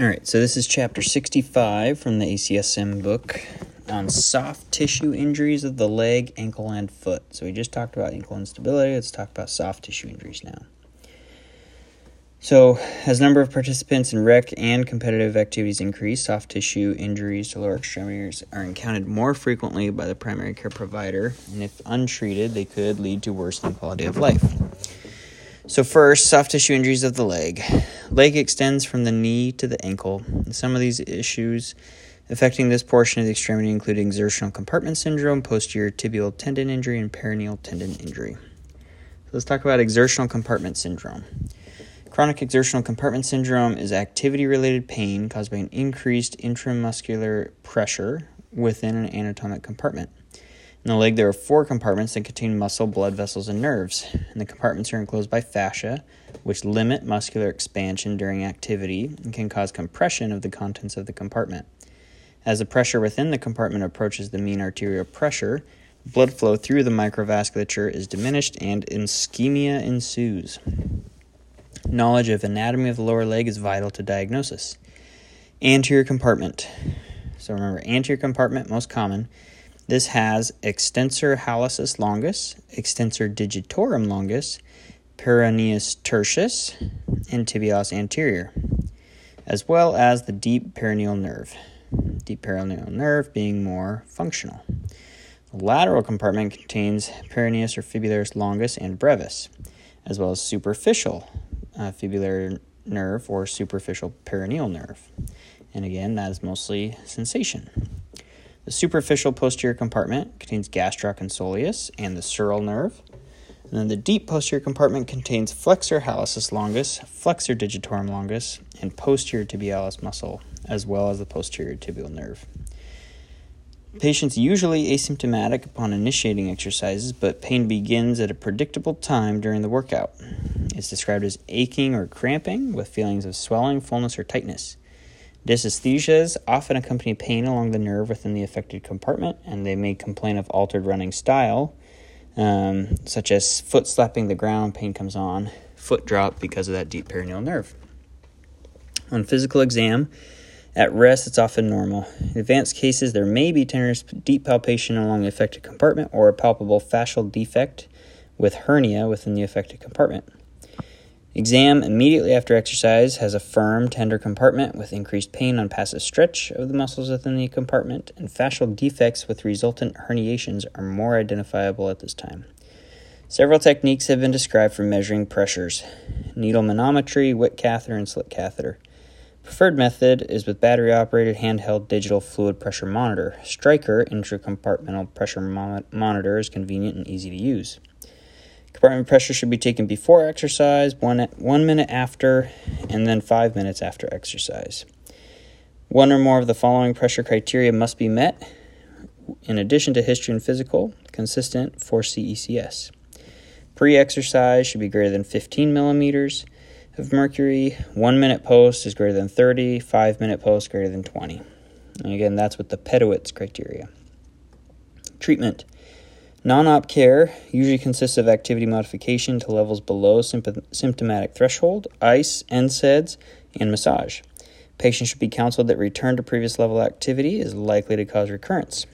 All right, so this is chapter 65 from the ACSM book on soft tissue injuries of the leg, ankle, and foot. So we just talked about ankle instability. Let's talk about soft tissue injuries now. So, as number of participants in rec and competitive activities increase, soft tissue injuries to lower extremities are encountered more frequently by the primary care provider, and if untreated, they could lead to worsening quality of life. So, first, soft tissue injuries of the leg. Leg extends from the knee to the ankle. Some of these issues affecting this portion of the extremity include exertional compartment syndrome, posterior tibial tendon injury, and peroneal tendon injury. So, let's talk about exertional compartment syndrome. Chronic exertional compartment syndrome is activity related pain caused by an increased intramuscular pressure within an anatomic compartment. In the leg, there are four compartments that contain muscle, blood vessels, and nerves. And the compartments are enclosed by fascia, which limit muscular expansion during activity and can cause compression of the contents of the compartment. As the pressure within the compartment approaches the mean arterial pressure, blood flow through the microvasculature is diminished and ischemia ensues. Knowledge of anatomy of the lower leg is vital to diagnosis. Anterior compartment. So remember, anterior compartment, most common this has extensor hallucis longus, extensor digitorum longus, peroneus tertius, and tibialis anterior, as well as the deep peroneal nerve. Deep peroneal nerve being more functional. The lateral compartment contains peroneus or fibularis longus and brevis, as well as superficial uh, fibular nerve or superficial peroneal nerve. And again, that is mostly sensation. The superficial posterior compartment contains gastroc and soleus and the sural nerve. And then the deep posterior compartment contains flexor hallucis longus, flexor digitorum longus, and posterior tibialis muscle, as well as the posterior tibial nerve. Patients usually asymptomatic upon initiating exercises, but pain begins at a predictable time during the workout. It's described as aching or cramping with feelings of swelling, fullness, or tightness. Dysesthesias often accompany pain along the nerve within the affected compartment, and they may complain of altered running style, um, such as foot slapping the ground, pain comes on, foot drop because of that deep peroneal nerve. On physical exam, at rest, it's often normal. In advanced cases, there may be tenderness, deep palpation along the affected compartment, or a palpable fascial defect with hernia within the affected compartment. Exam immediately after exercise has a firm, tender compartment with increased pain on passive stretch of the muscles within the compartment, and fascial defects with resultant herniations are more identifiable at this time. Several techniques have been described for measuring pressures needle manometry, Wick catheter, and slit catheter. Preferred method is with battery operated handheld digital fluid pressure monitor. Stryker intracompartmental pressure monitor is convenient and easy to use. Compartment pressure should be taken before exercise, one, one minute after, and then five minutes after exercise. One or more of the following pressure criteria must be met, in addition to history and physical, consistent for CECS. Pre exercise should be greater than 15 millimeters of mercury. One minute post is greater than 30, five minute post greater than 20. And again, that's with the Pedowitz criteria. Treatment Non op care usually consists of activity modification to levels below symptomatic threshold, ice, NSAIDs, and massage. Patients should be counseled that return to previous level activity is likely to cause recurrence.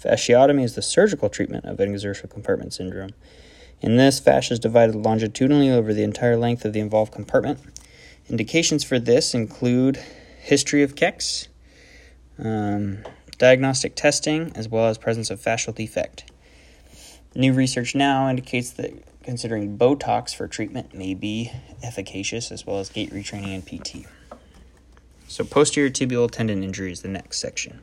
Fasciotomy is the surgical treatment of exertional compartment syndrome. In this, fascia is divided longitudinally over the entire length of the involved compartment. Indications for this include history of KEX, um, diagnostic testing, as well as presence of fascial defect. New research now indicates that considering Botox for treatment may be efficacious, as well as gait retraining and PT. So, posterior tibial tendon injury is the next section.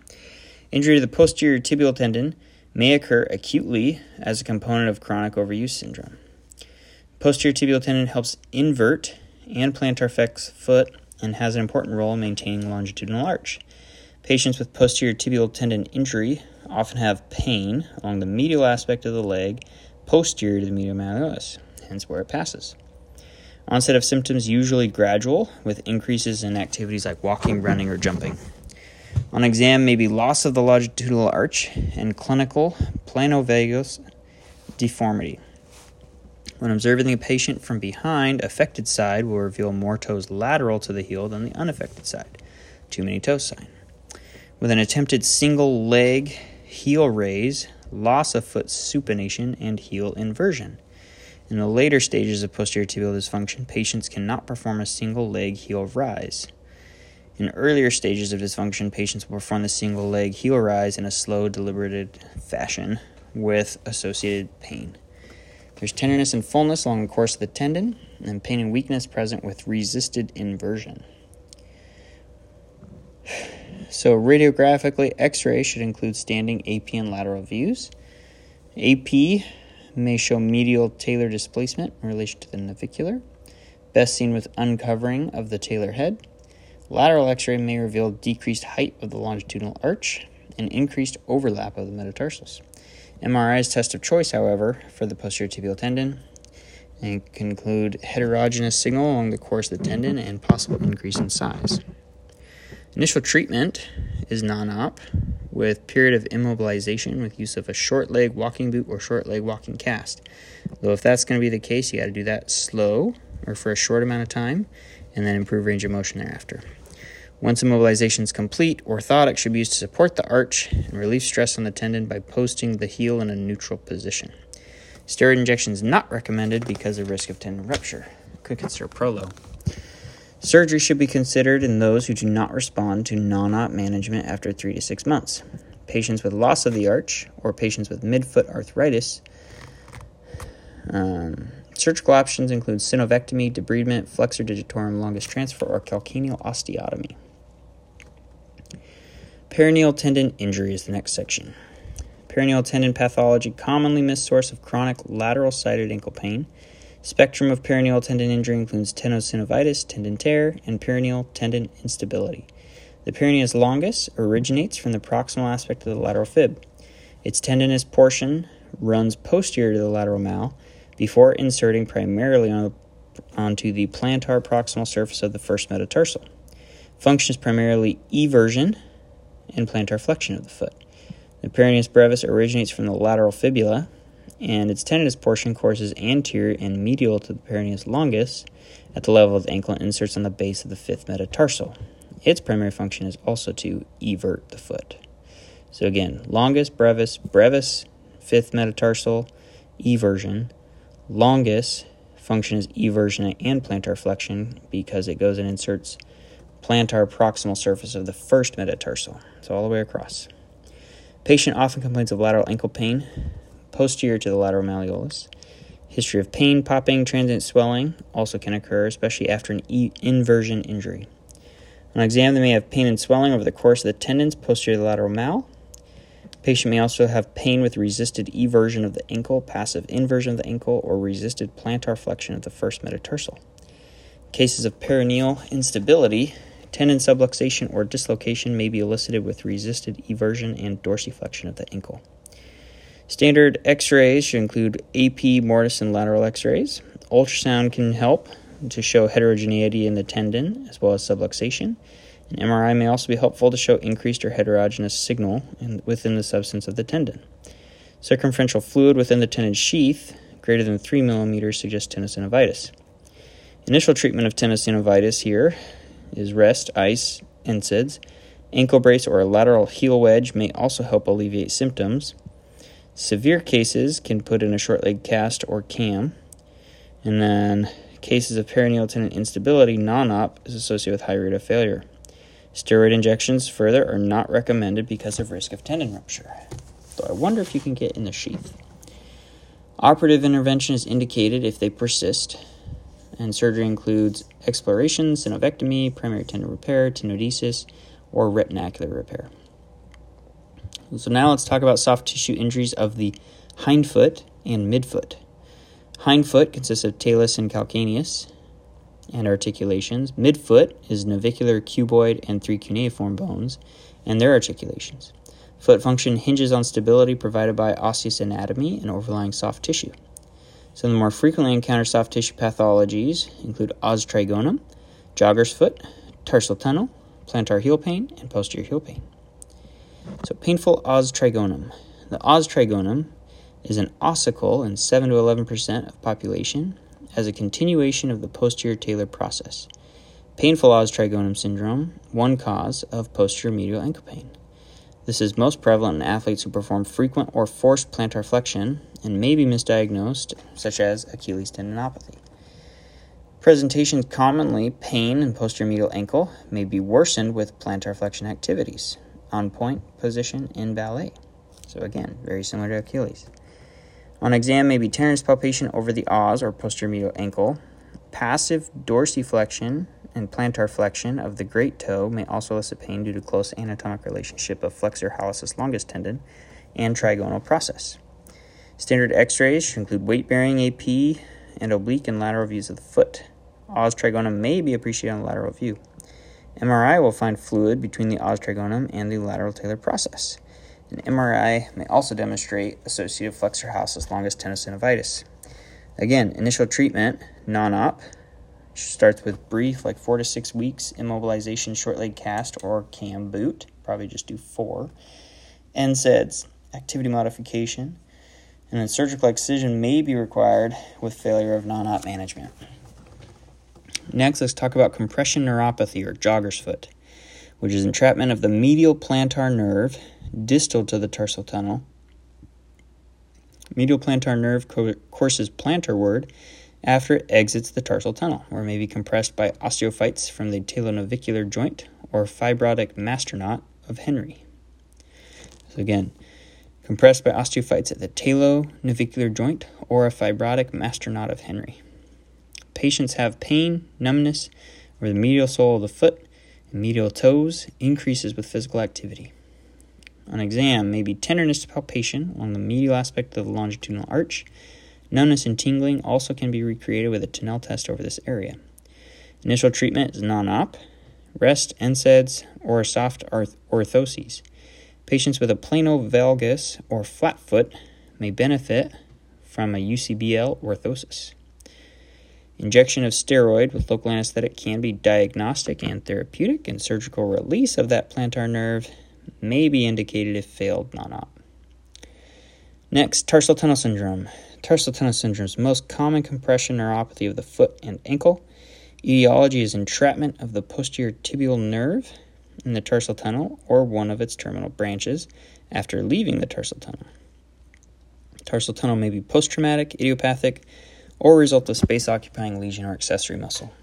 Injury to the posterior tibial tendon may occur acutely as a component of chronic overuse syndrome. Posterior tibial tendon helps invert and plantar flex foot and has an important role in maintaining longitudinal arch. Patients with posterior tibial tendon injury often have pain along the medial aspect of the leg posterior to the medial malleolus, hence where it passes. Onset of symptoms usually gradual, with increases in activities like walking, running, or jumping. On exam, may be loss of the longitudinal arch and clinical planovalgus deformity. When observing the patient from behind, affected side will reveal more toes lateral to the heel than the unaffected side. too many toes sign. With an attempted single leg heel raise, loss of foot supination, and heel inversion. In the later stages of posterior tibial dysfunction, patients cannot perform a single leg heel rise. In earlier stages of dysfunction, patients will perform the single leg heel rise in a slow, deliberated fashion with associated pain. There's tenderness and fullness along the course of the tendon, and pain and weakness present with resisted inversion. So, radiographically, x ray should include standing AP and lateral views. AP may show medial talar displacement in relation to the navicular, best seen with uncovering of the talar head. Lateral x ray may reveal decreased height of the longitudinal arch and increased overlap of the metatarsals. MRI's test of choice, however, for the posterior tibial tendon and conclude heterogeneous signal along the course of the tendon and possible increase in size. Initial treatment is non op with period of immobilization with use of a short leg walking boot or short leg walking cast. Though if that's going to be the case, you got to do that slow or for a short amount of time and then improve range of motion thereafter. Once immobilization is complete, orthotic should be used to support the arch and relieve stress on the tendon by posting the heel in a neutral position. Steroid injection is not recommended because of risk of tendon rupture. Could consider Prolo. Surgery should be considered in those who do not respond to non op management after three to six months. Patients with loss of the arch or patients with midfoot arthritis. Um, surgical options include synovectomy, debridement, flexor digitorum longus transfer, or calcaneal osteotomy. Peroneal tendon injury is the next section. Peroneal tendon pathology, commonly missed source of chronic lateral sided ankle pain Spectrum of peroneal tendon injury includes tenosynovitis, tendon tear, and peroneal tendon instability. The peroneus longus originates from the proximal aspect of the lateral fib. Its tendinous portion runs posterior to the lateral mal before inserting primarily on onto the plantar proximal surface of the first metatarsal. Function is primarily eversion and plantar flexion of the foot. The peroneus brevis originates from the lateral fibula and its tendinous portion courses anterior and medial to the peroneus longus at the level of the ankle and inserts on the base of the fifth metatarsal. Its primary function is also to evert the foot. So again, longus, brevis, brevis, fifth metatarsal, eversion. Longus function is eversion and plantar flexion because it goes and inserts plantar proximal surface of the first metatarsal. So all the way across. Patient often complains of lateral ankle pain, posterior to the lateral malleolus. History of pain, popping, transient swelling also can occur, especially after an e- inversion injury. On exam, they may have pain and swelling over the course of the tendons posterior to the lateral mal. Patient may also have pain with resisted eversion of the ankle, passive inversion of the ankle, or resisted plantar flexion of the first metatarsal. Cases of peroneal instability, tendon subluxation or dislocation may be elicited with resisted eversion and dorsiflexion of the ankle. Standard x rays should include AP, mortise, and lateral x rays. Ultrasound can help to show heterogeneity in the tendon as well as subluxation. An MRI may also be helpful to show increased or heterogeneous signal in, within the substance of the tendon. Circumferential fluid within the tendon sheath greater than 3 millimeters suggests tenosynovitis. Initial treatment of tenosynovitis here is rest, ice, NSAIDs. Ankle brace or a lateral heel wedge may also help alleviate symptoms. Severe cases can put in a short leg cast or cam. And then cases of peroneal tendon instability, non op, is associated with high rate of failure. Steroid injections, further, are not recommended because of risk of tendon rupture. Though I wonder if you can get in the sheath. Operative intervention is indicated if they persist, and surgery includes exploration, synovectomy, primary tendon repair, tenodesis, or retinacular repair. So now let's talk about soft tissue injuries of the hindfoot and midfoot. Hindfoot consists of talus and calcaneus and articulations. Midfoot is navicular, cuboid, and three cuneiform bones and their articulations. Foot function hinges on stability provided by osseous anatomy and overlying soft tissue. Some of the more frequently encountered soft tissue pathologies include os trigonum, jogger's foot, tarsal tunnel, plantar heel pain, and posterior heel pain. So, painful os trigonum. The os trigonum is an ossicle in 7 to 11% of population as a continuation of the posterior talar process. Painful os trigonum syndrome, one cause of posterior medial ankle pain. This is most prevalent in athletes who perform frequent or forced plantar flexion and may be misdiagnosed, such as Achilles tendinopathy. Presentations commonly pain in posterior medial ankle may be worsened with plantar flexion activities, on point position in ballet. So, again, very similar to Achilles. On exam, may be tenderness palpation over the os or posterior medial ankle. Passive dorsiflexion and plantar flexion of the great toe may also elicit pain due to close anatomic relationship of flexor hallucis longus tendon and trigonal process. Standard x rays should include weight bearing AP and oblique and lateral views of the foot. Os trigona may be appreciated on lateral view. MRI will find fluid between the os trigonum and the lateral talar process. An MRI may also demonstrate associated flexor hallucis longus tenosynovitis. Again, initial treatment, non op, starts with brief, like four to six weeks, immobilization, short leg cast, or cam boot. Probably just do four. NSAIDs, activity modification, and then surgical excision may be required with failure of non op management. Next, let's talk about compression neuropathy or jogger's foot, which is entrapment of the medial plantar nerve distal to the tarsal tunnel. Medial plantar nerve courses plantarward after it exits the tarsal tunnel, or may be compressed by osteophytes from the talonavicular joint or fibrotic master knot of Henry. So again, compressed by osteophytes at the talonavicular joint or a fibrotic master knot of Henry. Patients have pain, numbness, where the medial sole of the foot and medial toes increases with physical activity. On exam, may be tenderness to palpation along the medial aspect of the longitudinal arch. Numbness and tingling also can be recreated with a Tinel test over this area. Initial treatment is non op, rest, NSAIDs, or soft orthoses. Patients with a plano valgus or flat foot may benefit from a UCBL orthosis. Injection of steroid with local anesthetic can be diagnostic and therapeutic, and surgical release of that plantar nerve may be indicated if failed non op. Next, tarsal tunnel syndrome. Tarsal tunnel syndrome is the most common compression neuropathy of the foot and ankle. Etiology is entrapment of the posterior tibial nerve in the tarsal tunnel or one of its terminal branches after leaving the tarsal tunnel. Tarsal tunnel may be post traumatic, idiopathic, or result of space occupying lesion or accessory muscle.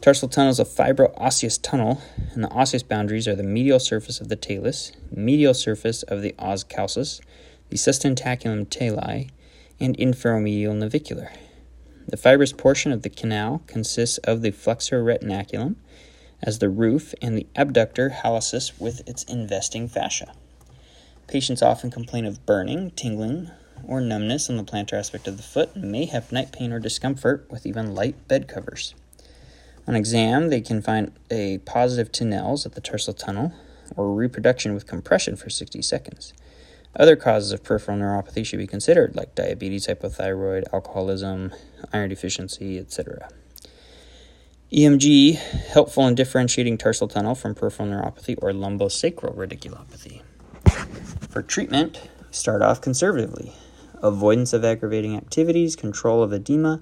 Tarsal tunnel is a fibro-osseous tunnel, and the osseous boundaries are the medial surface of the talus, medial surface of the os calcis, the sustentaculum tali, and inferomedial navicular. The fibrous portion of the canal consists of the flexor retinaculum, as the roof and the abductor hallucis with its investing fascia. Patients often complain of burning, tingling, or numbness on the plantar aspect of the foot and may have night pain or discomfort with even light bed covers. On exam, they can find a positive Tinel's at the tarsal tunnel or reproduction with compression for 60 seconds. Other causes of peripheral neuropathy should be considered, like diabetes, hypothyroid, alcoholism, iron deficiency, etc. EMG helpful in differentiating tarsal tunnel from peripheral neuropathy or lumbosacral radiculopathy. For treatment, start off conservatively. Avoidance of aggravating activities, control of edema,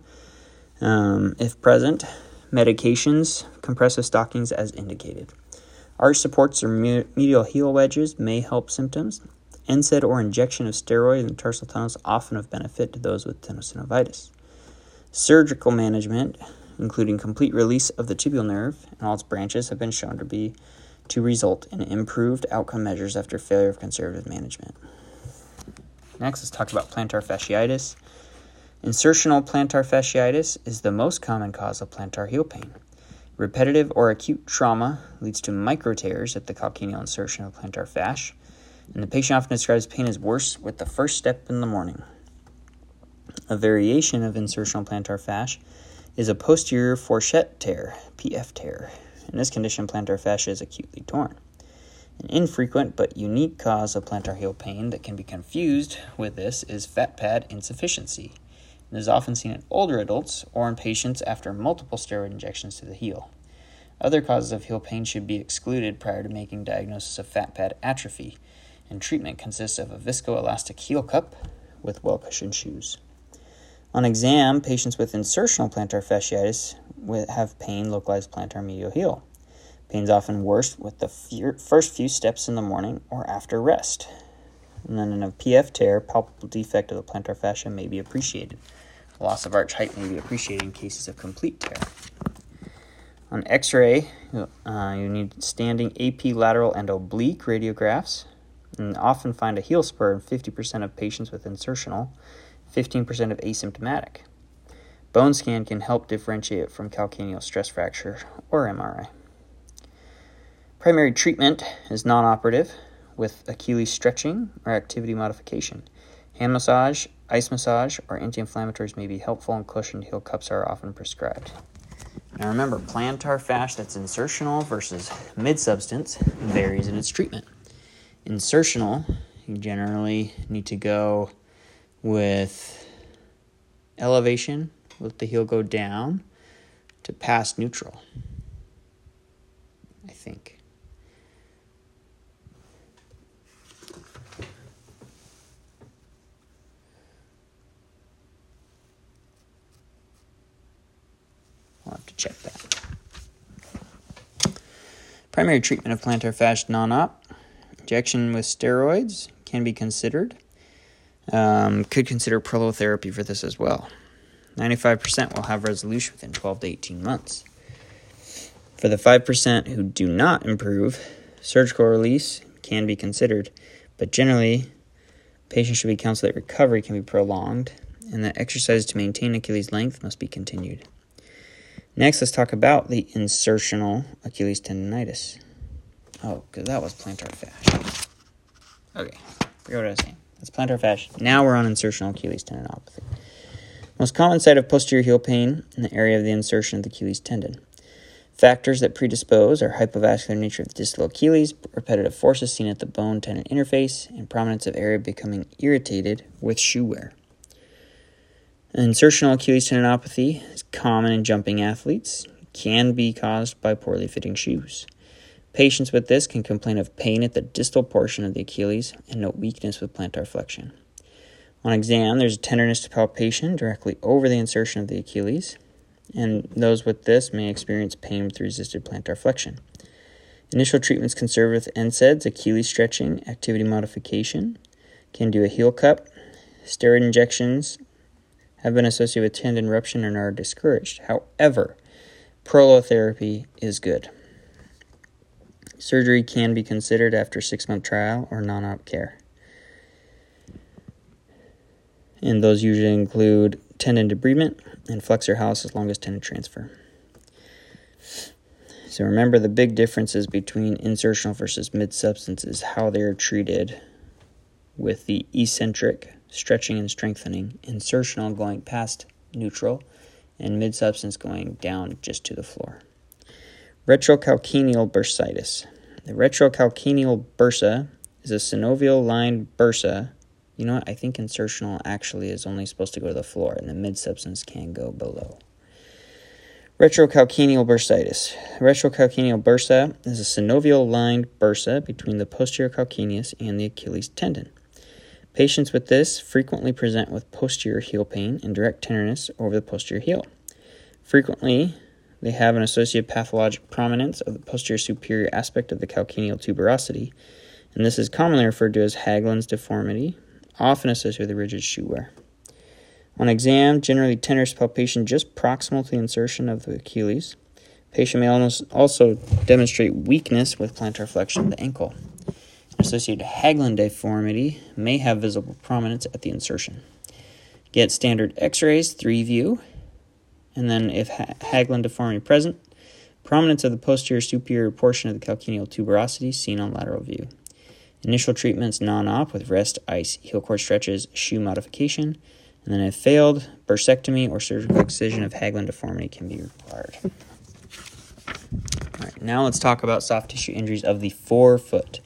um, if present, medications, compressive stockings as indicated. Arch supports or medial heel wedges may help symptoms. NSAID or injection of steroid in the tarsal tunnels often of benefit to those with tenosynovitis. Surgical management including complete release of the tibial nerve and all its branches, have been shown to be to result in improved outcome measures after failure of conservative management. Next, let's talk about plantar fasciitis. Insertional plantar fasciitis is the most common cause of plantar heel pain. Repetitive or acute trauma leads to micro tears at the calcaneal insertion of plantar fascia, and the patient often describes pain as worse with the first step in the morning. A variation of insertional plantar fascia is a posterior fourchette tear, PF tear. In this condition, plantar fascia is acutely torn. An infrequent but unique cause of plantar heel pain that can be confused with this is fat pad insufficiency. It is often seen in older adults or in patients after multiple steroid injections to the heel. Other causes of heel pain should be excluded prior to making diagnosis of fat pad atrophy, and treatment consists of a viscoelastic heel cup with well cushioned shoes. On exam, patients with insertional plantar fasciitis have pain localized plantar medial heel. Pain is often worse with the first few steps in the morning or after rest. And then in a PF tear, palpable defect of the plantar fascia may be appreciated. Loss of arch height may be appreciated in cases of complete tear. On x ray, uh, you need standing AP lateral and oblique radiographs, and often find a heel spur in 50% of patients with insertional, 15% of asymptomatic. Bone scan can help differentiate from calcaneal stress fracture or MRI. Primary treatment is non operative with Achilles stretching or activity modification. Hand massage, ice massage, or anti inflammatories may be helpful, and cushioned heel cups are often prescribed. Now remember, plantar fascia that's insertional versus mid substance varies in its treatment. Insertional, you generally need to go with elevation, let the heel go down to past neutral. I think. Check that. Primary treatment of plantar fascia non-op. Injection with steroids can be considered. Um, could consider prolotherapy for this as well. 95% will have resolution within 12 to 18 months. For the 5% who do not improve, surgical release can be considered, but generally, patients should be counseled that recovery can be prolonged and that exercise to maintain Achilles length must be continued. Next, let's talk about the insertional Achilles tendonitis. Oh, because that was plantar fascia. Okay, forget what I was saying. That's plantar fascia. Now we're on insertional Achilles tendinopathy. Most common site of posterior heel pain in the area of the insertion of the Achilles tendon. Factors that predispose are hypovascular nature of the distal Achilles, repetitive forces seen at the bone tendon interface, and prominence of area becoming irritated with shoe wear. Insertional Achilles tendinopathy is common in jumping athletes, can be caused by poorly fitting shoes. Patients with this can complain of pain at the distal portion of the Achilles and note weakness with plantar flexion. On exam, there's a tenderness to palpation directly over the insertion of the Achilles, and those with this may experience pain with resisted plantar flexion. Initial treatments can serve with NSAIDs, Achilles stretching, activity modification, can do a heel cup, steroid injections, have been associated with tendon rupture and are discouraged. However, prolotherapy is good. Surgery can be considered after six month trial or non op care. And those usually include tendon debridement and flexor hallucis longus tendon transfer. So remember the big differences between insertional versus mid substances, how they are treated with the eccentric stretching and strengthening, insertional going past neutral, and mid substance going down just to the floor. Retrocalcaneal bursitis. The retrocalcaneal bursa is a synovial lined bursa. You know what? I think insertional actually is only supposed to go to the floor, and the mid substance can go below. Retrocalcaneal bursitis. Retrocalcaneal bursa is a synovial lined bursa between the posterior calcaneus and the Achilles tendon. Patients with this frequently present with posterior heel pain and direct tenderness over the posterior heel. Frequently, they have an associated pathologic prominence of the posterior superior aspect of the calcaneal tuberosity, and this is commonly referred to as Haglund's deformity, often associated with rigid shoe wear. On exam, generally tenderness palpation just proximal to the insertion of the Achilles. Patient may also demonstrate weakness with plantar flexion of the ankle associated Haglund deformity may have visible prominence at the insertion. Get standard x rays, 3 view, and then if ha- Haglund deformity present, prominence of the posterior superior portion of the calcaneal tuberosity seen on lateral view. Initial treatments non op with rest, ice, heel cord stretches, shoe modification, and then if failed, bursectomy or surgical excision of Haglund deformity can be required. All right, now let's talk about soft tissue injuries of the forefoot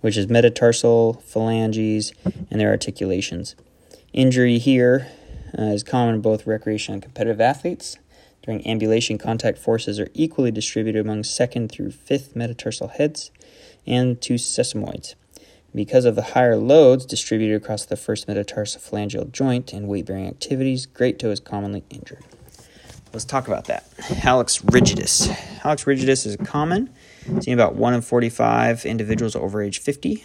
which is metatarsal phalanges and their articulations. Injury here uh, is common in both recreational and competitive athletes. During ambulation, contact forces are equally distributed among second through fifth metatarsal heads and two sesamoids. Because of the higher loads distributed across the first metatarsophalangeal joint and weight bearing activities, great toe is commonly injured. Let's talk about that. Hallux rigidus. Hallux rigidus is common, seen about 1 in 45 individuals over age 50.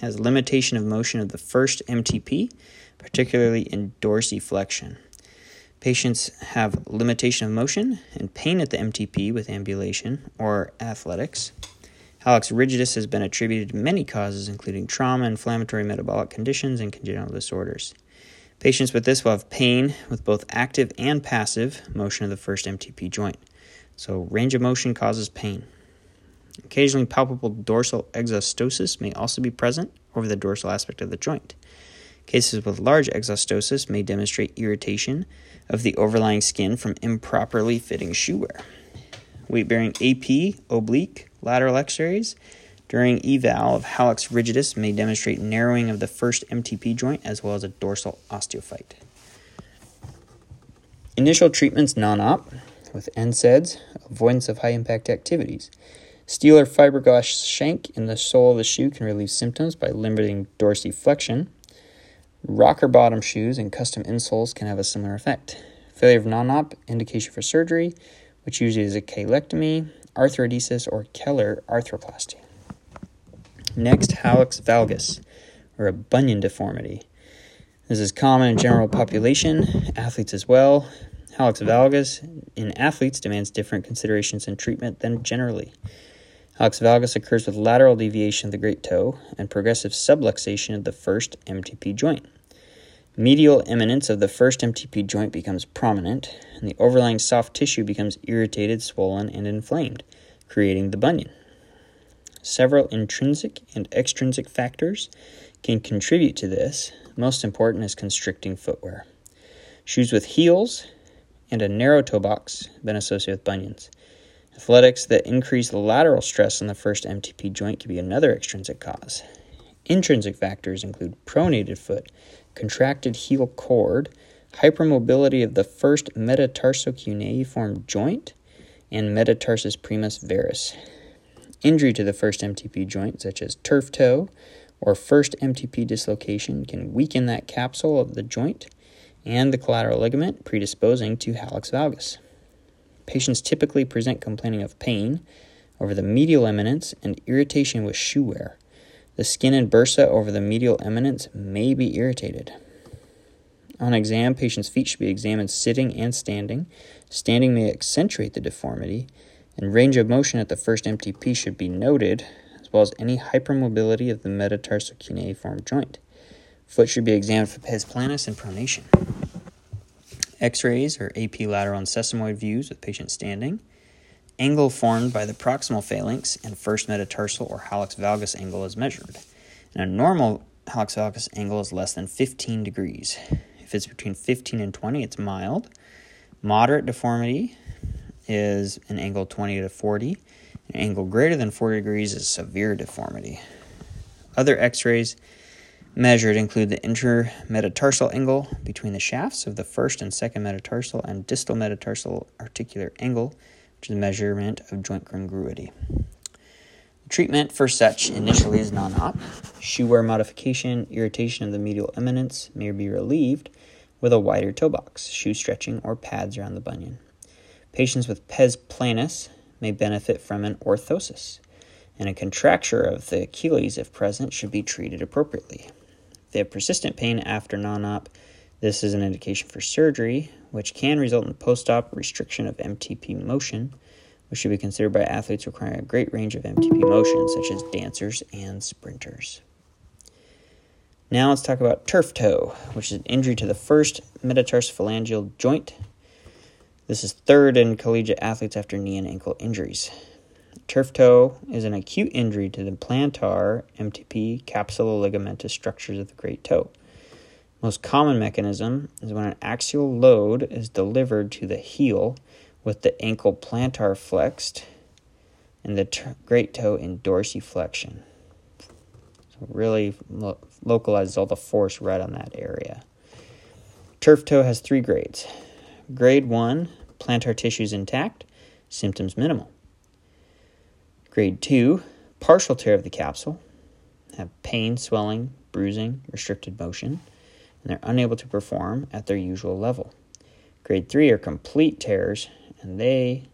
Has limitation of motion of the first MTP, particularly in dorsiflexion. Patients have limitation of motion and pain at the MTP with ambulation or athletics. Hallux rigidus has been attributed to many causes, including trauma, inflammatory metabolic conditions, and congenital disorders. Patients with this will have pain with both active and passive motion of the first MTP joint. So, range of motion causes pain. Occasionally, palpable dorsal exostosis may also be present over the dorsal aspect of the joint. Cases with large exostosis may demonstrate irritation of the overlying skin from improperly fitting shoe wear. Weight bearing AP, oblique, lateral x rays during eval of hallux rigidus may demonstrate narrowing of the first MTP joint as well as a dorsal osteophyte. Initial treatments non op with NSAIDs, avoidance of high impact activities. Steel or fiberglass shank in the sole of the shoe can relieve symptoms by limiting dorsiflexion. Rocker bottom shoes and custom insoles can have a similar effect. Failure of non op, indication for surgery, which usually is a cheilectomy, arthrodesis, or Keller arthroplasty. Next, hallux valgus, or a bunion deformity. This is common in general population, athletes as well. Hallux valgus in athletes demands different considerations and treatment than generally. Hallux valgus occurs with lateral deviation of the great toe and progressive subluxation of the first MTP joint. Medial eminence of the first MTP joint becomes prominent, and the overlying soft tissue becomes irritated, swollen, and inflamed, creating the bunion. Several intrinsic and extrinsic factors can contribute to this. Most important is constricting footwear. Shoes with heels and a narrow toe box have been associated with bunions. Athletics that increase the lateral stress on the first MTP joint can be another extrinsic cause. Intrinsic factors include pronated foot, contracted heel cord, hypermobility of the first metatarsocuneiform joint, and metatarsus primus varus. Injury to the first MTP joint, such as turf toe or first MTP dislocation, can weaken that capsule of the joint and the collateral ligament, predisposing to hallux valgus. Patients typically present complaining of pain over the medial eminence and irritation with shoe wear. The skin and bursa over the medial eminence may be irritated. On exam, patients' feet should be examined sitting and standing. Standing may accentuate the deformity, and range of motion at the first MTP should be noted, as well as any hypermobility of the metatarsocuneiform joint. Foot should be examined for pes planus and pronation. X rays or AP lateral and sesamoid views with patient standing angle formed by the proximal phalanx and first metatarsal or hallux valgus angle is measured. And a normal hallux valgus angle is less than 15 degrees. If it's between 15 and 20, it's mild. Moderate deformity is an angle 20 to 40. An angle greater than 40 degrees is severe deformity. Other x rays measured include the intermetatarsal angle between the shafts of the first and second metatarsal and distal metatarsal articular angle which is a measurement of joint congruity. Treatment for such initially is non op. Shoe wear modification, irritation of the medial eminence may be relieved with a wider toe box, shoe stretching, or pads around the bunion. Patients with pes planus may benefit from an orthosis, and a contracture of the Achilles, if present, should be treated appropriately. If they have persistent pain after non op, this is an indication for surgery, which can result in post op restriction of MTP motion, which should be considered by athletes requiring a great range of MTP motion, such as dancers and sprinters. Now let's talk about turf toe, which is an injury to the first metatarsophalangeal joint. This is third in collegiate athletes after knee and ankle injuries. Turf toe is an acute injury to the plantar MTP capsular ligamentous structures of the great toe. Most common mechanism is when an axial load is delivered to the heel with the ankle plantar flexed and the t- great toe in dorsiflexion. So really lo- localizes all the force right on that area. Turf toe has three grades. Grade 1, plantar tissues intact, symptoms minimal. Grade 2, partial tear of the capsule, have pain, swelling, bruising, restricted motion, and they're unable to perform at their usual level. Grade 3 are complete tears, and they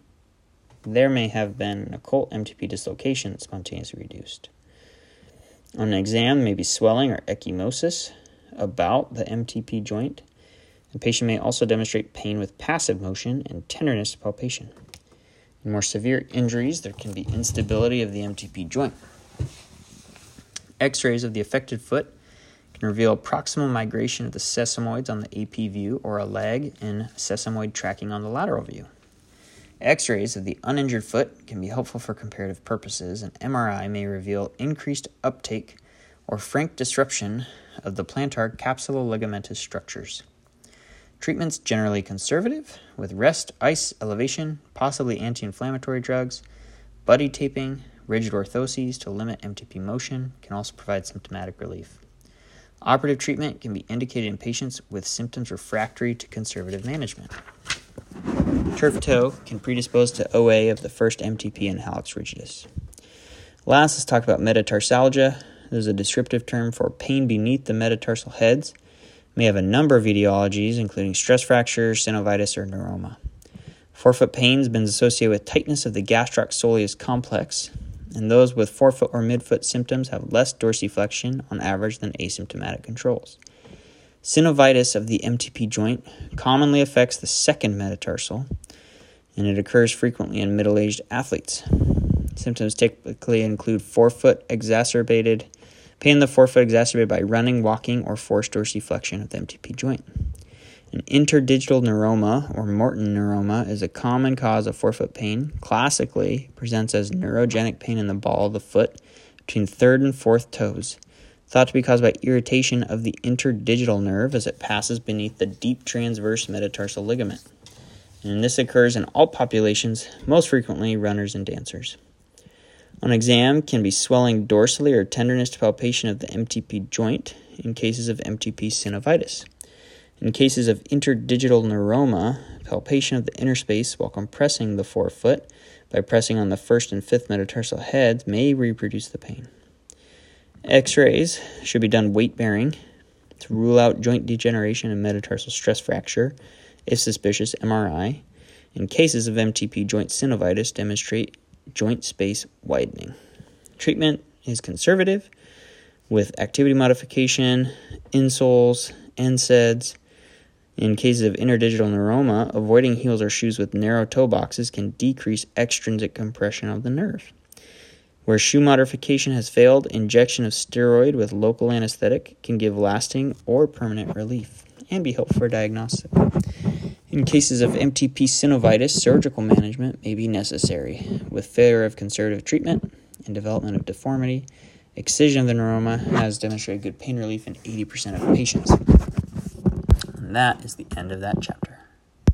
there may have been an occult MTP dislocation spontaneously reduced. On an exam, maybe swelling or ecchymosis about the MTP joint. The patient may also demonstrate pain with passive motion and tenderness to palpation. In more severe injuries, there can be instability of the MTP joint. X rays of the affected foot can reveal proximal migration of the sesamoids on the AP view or a lag in sesamoid tracking on the lateral view. X rays of the uninjured foot can be helpful for comparative purposes, and MRI may reveal increased uptake or frank disruption of the plantar capsular ligamentous structures. Treatments generally conservative, with rest, ice, elevation, possibly anti inflammatory drugs, buddy taping, rigid orthoses to limit MTP motion can also provide symptomatic relief. Operative treatment can be indicated in patients with symptoms refractory to conservative management. Turf toe can predispose to OA of the first MTP and hallux rigidus. Last, let's talk about metatarsalgia. This is a descriptive term for pain beneath the metatarsal heads. May have a number of etiologies, including stress fracture, synovitis, or neuroma. Forefoot pain has been associated with tightness of the gastroc complex, and those with forefoot or midfoot symptoms have less dorsiflexion on average than asymptomatic controls. Synovitis of the MTP joint commonly affects the second metatarsal, and it occurs frequently in middle aged athletes. Symptoms typically include forefoot exacerbated pain in the forefoot exacerbated by running, walking, or forced dorsiflexion of the MTP joint. An interdigital neuroma or Morton neuroma is a common cause of forefoot pain. Classically presents as neurogenic pain in the ball of the foot between third and fourth toes thought to be caused by irritation of the interdigital nerve as it passes beneath the deep transverse metatarsal ligament. And this occurs in all populations, most frequently runners and dancers. On exam can be swelling dorsally or tenderness to palpation of the MTP joint in cases of MTP synovitis. In cases of interdigital neuroma, palpation of the inner space while compressing the forefoot by pressing on the first and fifth metatarsal heads may reproduce the pain. X rays should be done weight bearing to rule out joint degeneration and metatarsal stress fracture. If suspicious, MRI. In cases of MTP joint synovitis, demonstrate joint space widening. Treatment is conservative with activity modification, insoles, NSAIDs. In cases of interdigital neuroma, avoiding heels or shoes with narrow toe boxes can decrease extrinsic compression of the nerve. Where shoe modification has failed, injection of steroid with local anesthetic can give lasting or permanent relief and be helpful for diagnosis. In cases of MTP synovitis, surgical management may be necessary. With failure of conservative treatment and development of deformity, excision of the neuroma has demonstrated good pain relief in 80% of patients. And that is the end of that chapter.